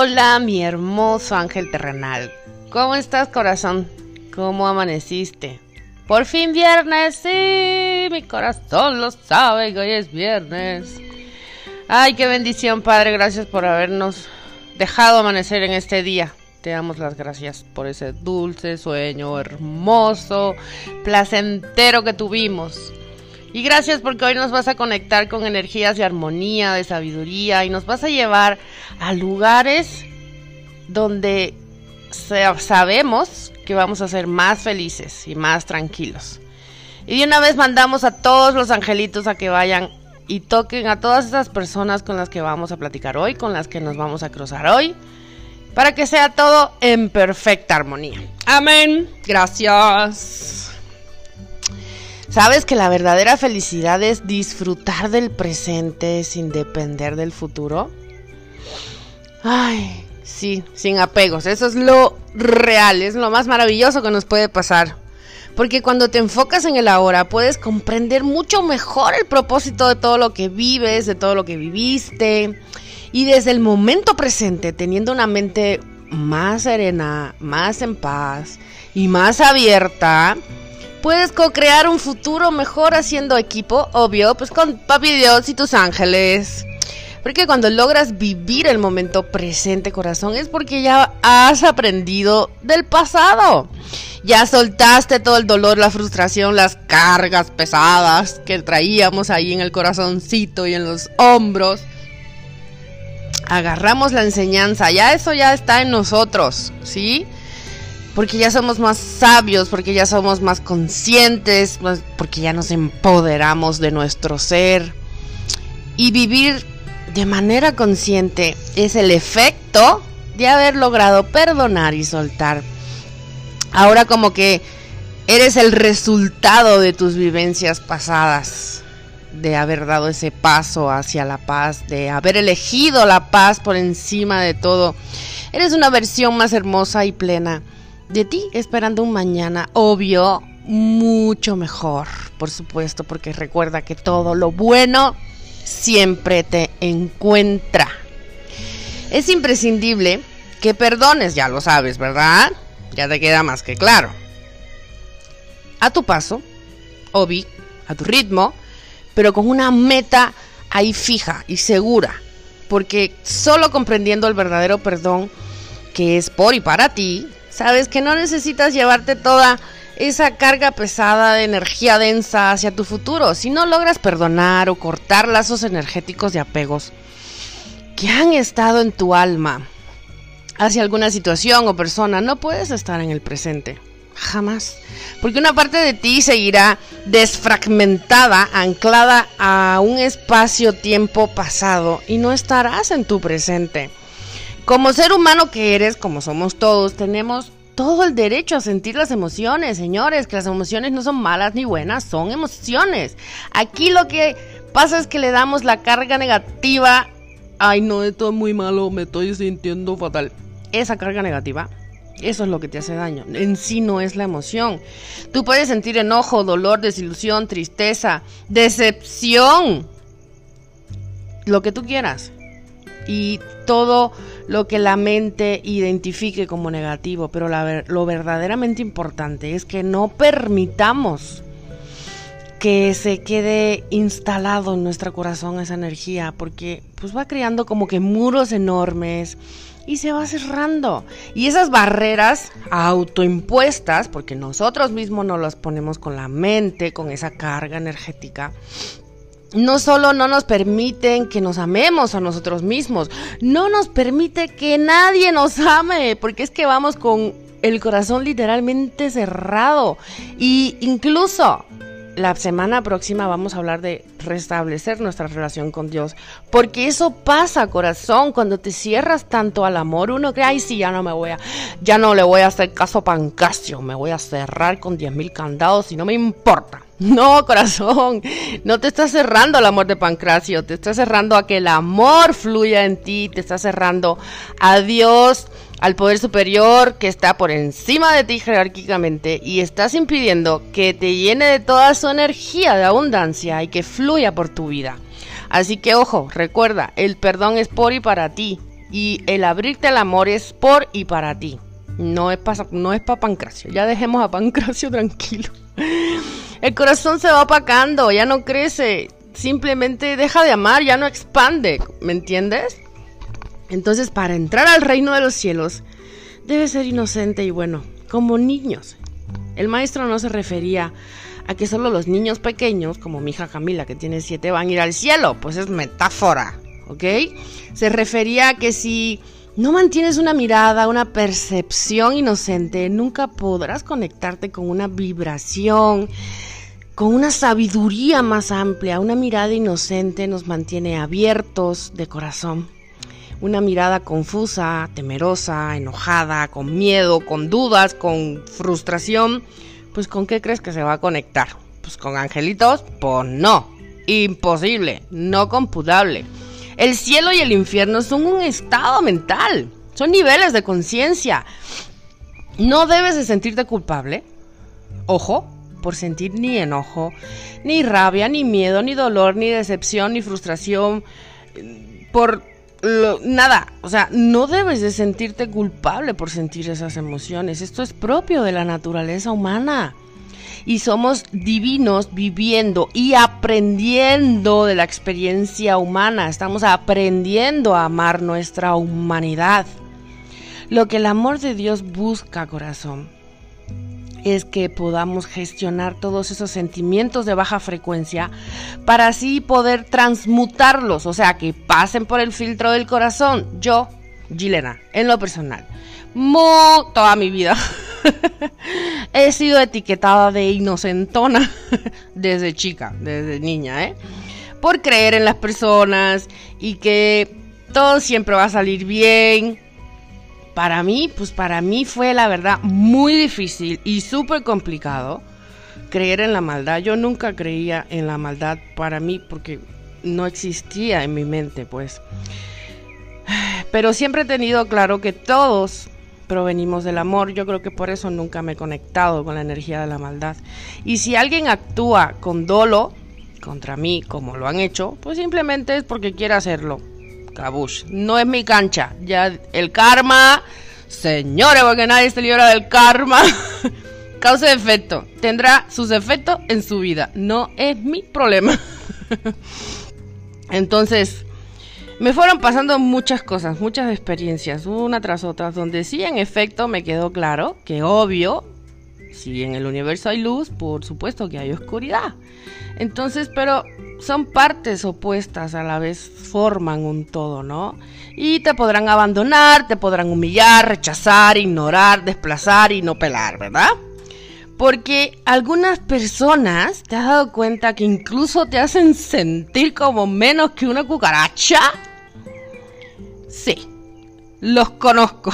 Hola, mi hermoso ángel terrenal. ¿Cómo estás, corazón? ¿Cómo amaneciste? Por fin viernes, sí, mi corazón lo sabe que hoy es viernes. Ay, qué bendición, Padre, gracias por habernos dejado amanecer en este día. Te damos las gracias por ese dulce sueño hermoso, placentero que tuvimos. Y gracias porque hoy nos vas a conectar con energías de armonía, de sabiduría y nos vas a llevar a lugares donde sabemos que vamos a ser más felices y más tranquilos. Y de una vez mandamos a todos los angelitos a que vayan y toquen a todas esas personas con las que vamos a platicar hoy, con las que nos vamos a cruzar hoy, para que sea todo en perfecta armonía. Amén. Gracias. Sabes que la verdadera felicidad es disfrutar del presente sin depender del futuro. Ay, sí, sin apegos. Eso es lo real, es lo más maravilloso que nos puede pasar. Porque cuando te enfocas en el ahora, puedes comprender mucho mejor el propósito de todo lo que vives, de todo lo que viviste. Y desde el momento presente, teniendo una mente más serena, más en paz y más abierta, Puedes co-crear un futuro mejor haciendo equipo, obvio, pues con Papi Dios y tus ángeles. Porque cuando logras vivir el momento presente, corazón, es porque ya has aprendido del pasado. Ya soltaste todo el dolor, la frustración, las cargas pesadas que traíamos ahí en el corazoncito y en los hombros. Agarramos la enseñanza, ya eso ya está en nosotros, ¿sí? Porque ya somos más sabios, porque ya somos más conscientes, porque ya nos empoderamos de nuestro ser. Y vivir de manera consciente es el efecto de haber logrado perdonar y soltar. Ahora como que eres el resultado de tus vivencias pasadas, de haber dado ese paso hacia la paz, de haber elegido la paz por encima de todo. Eres una versión más hermosa y plena de ti esperando un mañana obvio mucho mejor, por supuesto, porque recuerda que todo lo bueno siempre te encuentra. Es imprescindible que perdones, ya lo sabes, ¿verdad? Ya te queda más que claro. A tu paso, obvio, a tu ritmo, pero con una meta ahí fija y segura, porque solo comprendiendo el verdadero perdón que es por y para ti, Sabes que no necesitas llevarte toda esa carga pesada de energía densa hacia tu futuro. Si no logras perdonar o cortar lazos energéticos de apegos que han estado en tu alma hacia alguna situación o persona, no puedes estar en el presente. Jamás. Porque una parte de ti seguirá desfragmentada, anclada a un espacio-tiempo pasado y no estarás en tu presente. Como ser humano que eres, como somos todos, tenemos todo el derecho a sentir las emociones, señores, que las emociones no son malas ni buenas, son emociones. Aquí lo que pasa es que le damos la carga negativa. Ay, no, esto es muy malo, me estoy sintiendo fatal. Esa carga negativa, eso es lo que te hace daño. En sí no es la emoción. Tú puedes sentir enojo, dolor, desilusión, tristeza, decepción, lo que tú quieras. Y todo lo que la mente identifique como negativo, pero lo verdaderamente importante es que no permitamos que se quede instalado en nuestro corazón esa energía, porque pues va creando como que muros enormes y se va cerrando. Y esas barreras autoimpuestas, porque nosotros mismos nos las ponemos con la mente, con esa carga energética, no solo no nos permiten que nos amemos a nosotros mismos, no nos permite que nadie nos ame, porque es que vamos con el corazón literalmente cerrado. Y incluso la semana próxima vamos a hablar de restablecer nuestra relación con Dios. Porque eso pasa, corazón, cuando te cierras tanto al amor, uno cree, ay, sí, ya no me voy a, ya no le voy a hacer caso a Pancasio, me voy a cerrar con 10 mil candados y no me importa. No, corazón, no te estás cerrando al amor de Pancracio, te estás cerrando a que el amor fluya en ti, te estás cerrando a Dios, al poder superior que está por encima de ti jerárquicamente y estás impidiendo que te llene de toda su energía de abundancia y que fluya por tu vida. Así que ojo, recuerda, el perdón es por y para ti, Y el abrirte al amor es por y para ti. No es para no es Pancracio. Ya dejemos a Pancracio tranquilo. El corazón se va opacando, ya no crece. Simplemente deja de amar, ya no expande. ¿Me entiendes? Entonces, para entrar al reino de los cielos, debe ser inocente y bueno, como niños. El maestro no se refería a que solo los niños pequeños, como mi hija Camila, que tiene siete, van a ir al cielo. Pues es metáfora, ¿ok? Se refería a que si no mantienes una mirada, una percepción inocente, nunca podrás conectarte con una vibración, con una sabiduría más amplia. Una mirada inocente nos mantiene abiertos de corazón. Una mirada confusa, temerosa, enojada, con miedo, con dudas, con frustración pues ¿con qué crees que se va a conectar? Pues con angelitos, pues no, imposible, no computable. El cielo y el infierno son un estado mental, son niveles de conciencia. No debes de sentirte culpable, ojo, por sentir ni enojo, ni rabia, ni miedo, ni dolor, ni decepción, ni frustración, por nada, o sea, no debes de sentirte culpable por sentir esas emociones. Esto es propio de la naturaleza humana. Y somos divinos viviendo y aprendiendo de la experiencia humana. Estamos aprendiendo a amar nuestra humanidad. Lo que el amor de Dios busca, corazón, es que podamos gestionar todos esos sentimientos de baja frecuencia para así poder transmutarlos, o sea, que pasen por el filtro del corazón. Yo, Gilena, en lo personal, toda mi vida he sido etiquetada de inocentona desde chica, desde niña, ¿eh? Por creer en las personas y que todo siempre va a salir bien, para mí, pues para mí fue la verdad muy difícil y súper complicado creer en la maldad. Yo nunca creía en la maldad para mí porque no existía en mi mente, pues. Pero siempre he tenido claro que todos provenimos del amor. Yo creo que por eso nunca me he conectado con la energía de la maldad. Y si alguien actúa con dolo contra mí, como lo han hecho, pues simplemente es porque quiere hacerlo. No es mi cancha. Ya el karma, señores, porque nadie se libra del karma. Causa efecto. Tendrá sus efectos en su vida. No es mi problema. Entonces, me fueron pasando muchas cosas, muchas experiencias, una tras otra, donde sí, en efecto, me quedó claro que obvio, si en el universo hay luz, por supuesto que hay oscuridad. Entonces, pero son partes opuestas a la vez, forman un todo, ¿no? Y te podrán abandonar, te podrán humillar, rechazar, ignorar, desplazar y no pelar, ¿verdad? Porque algunas personas, ¿te has dado cuenta que incluso te hacen sentir como menos que una cucaracha? Sí, los conozco.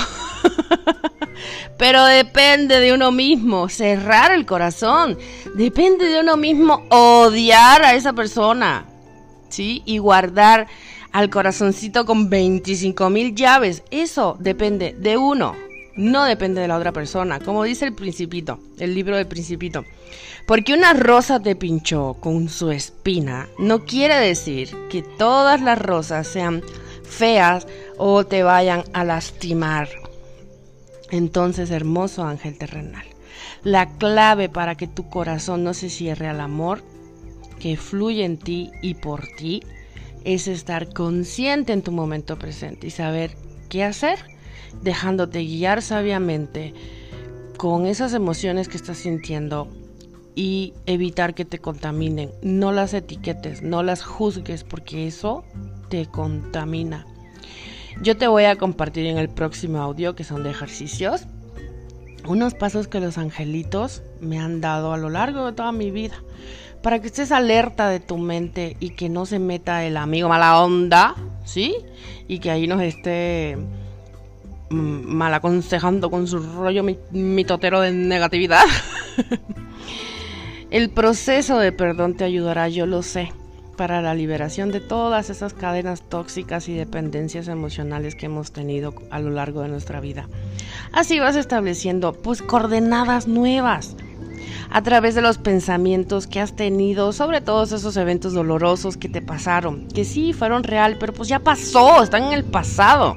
Pero depende de uno mismo, cerrar el corazón. Depende de uno mismo odiar a esa persona. ¿Sí? Y guardar al corazoncito con 25 mil llaves. Eso depende de uno. No depende de la otra persona. Como dice el principito, el libro del principito. Porque una rosa te pinchó con su espina, no quiere decir que todas las rosas sean feas o te vayan a lastimar entonces, hermoso ángel terrenal, la clave para que tu corazón no se cierre al amor que fluye en ti y por ti es estar consciente en tu momento presente y saber qué hacer, dejándote guiar sabiamente con esas emociones que estás sintiendo y evitar que te contaminen. No las etiquetes, no las juzgues porque eso te contamina. Yo te voy a compartir en el próximo audio, que son de ejercicios, unos pasos que los angelitos me han dado a lo largo de toda mi vida. Para que estés alerta de tu mente y que no se meta el amigo mala onda, ¿sí? Y que ahí nos esté mm, mal aconsejando con su rollo mitotero de negatividad. el proceso de perdón te ayudará, yo lo sé para la liberación de todas esas cadenas tóxicas y dependencias emocionales que hemos tenido a lo largo de nuestra vida. Así vas estableciendo pues coordenadas nuevas a través de los pensamientos que has tenido sobre todos esos eventos dolorosos que te pasaron, que sí fueron real, pero pues ya pasó, están en el pasado.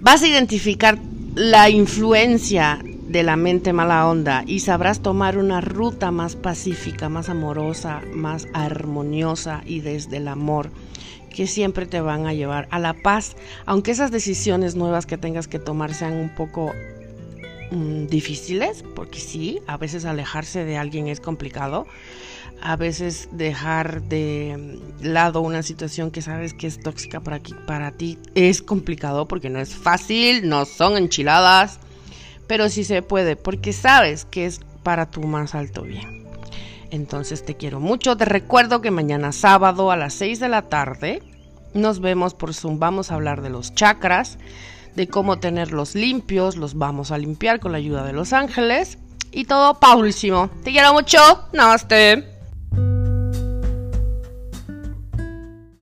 Vas a identificar la influencia de la mente mala onda y sabrás tomar una ruta más pacífica, más amorosa, más armoniosa y desde el amor que siempre te van a llevar a la paz, aunque esas decisiones nuevas que tengas que tomar sean un poco mm, difíciles, porque sí, a veces alejarse de alguien es complicado, a veces dejar de lado una situación que sabes que es tóxica para, para ti es complicado porque no es fácil, no son enchiladas, pero sí se puede porque sabes que es para tu más alto bien. Entonces te quiero mucho. Te recuerdo que mañana sábado a las 6 de la tarde nos vemos por Zoom. Vamos a hablar de los chakras, de cómo tenerlos limpios. Los vamos a limpiar con la ayuda de los ángeles. Y todo paulísimo. Te quiero mucho. Namaste.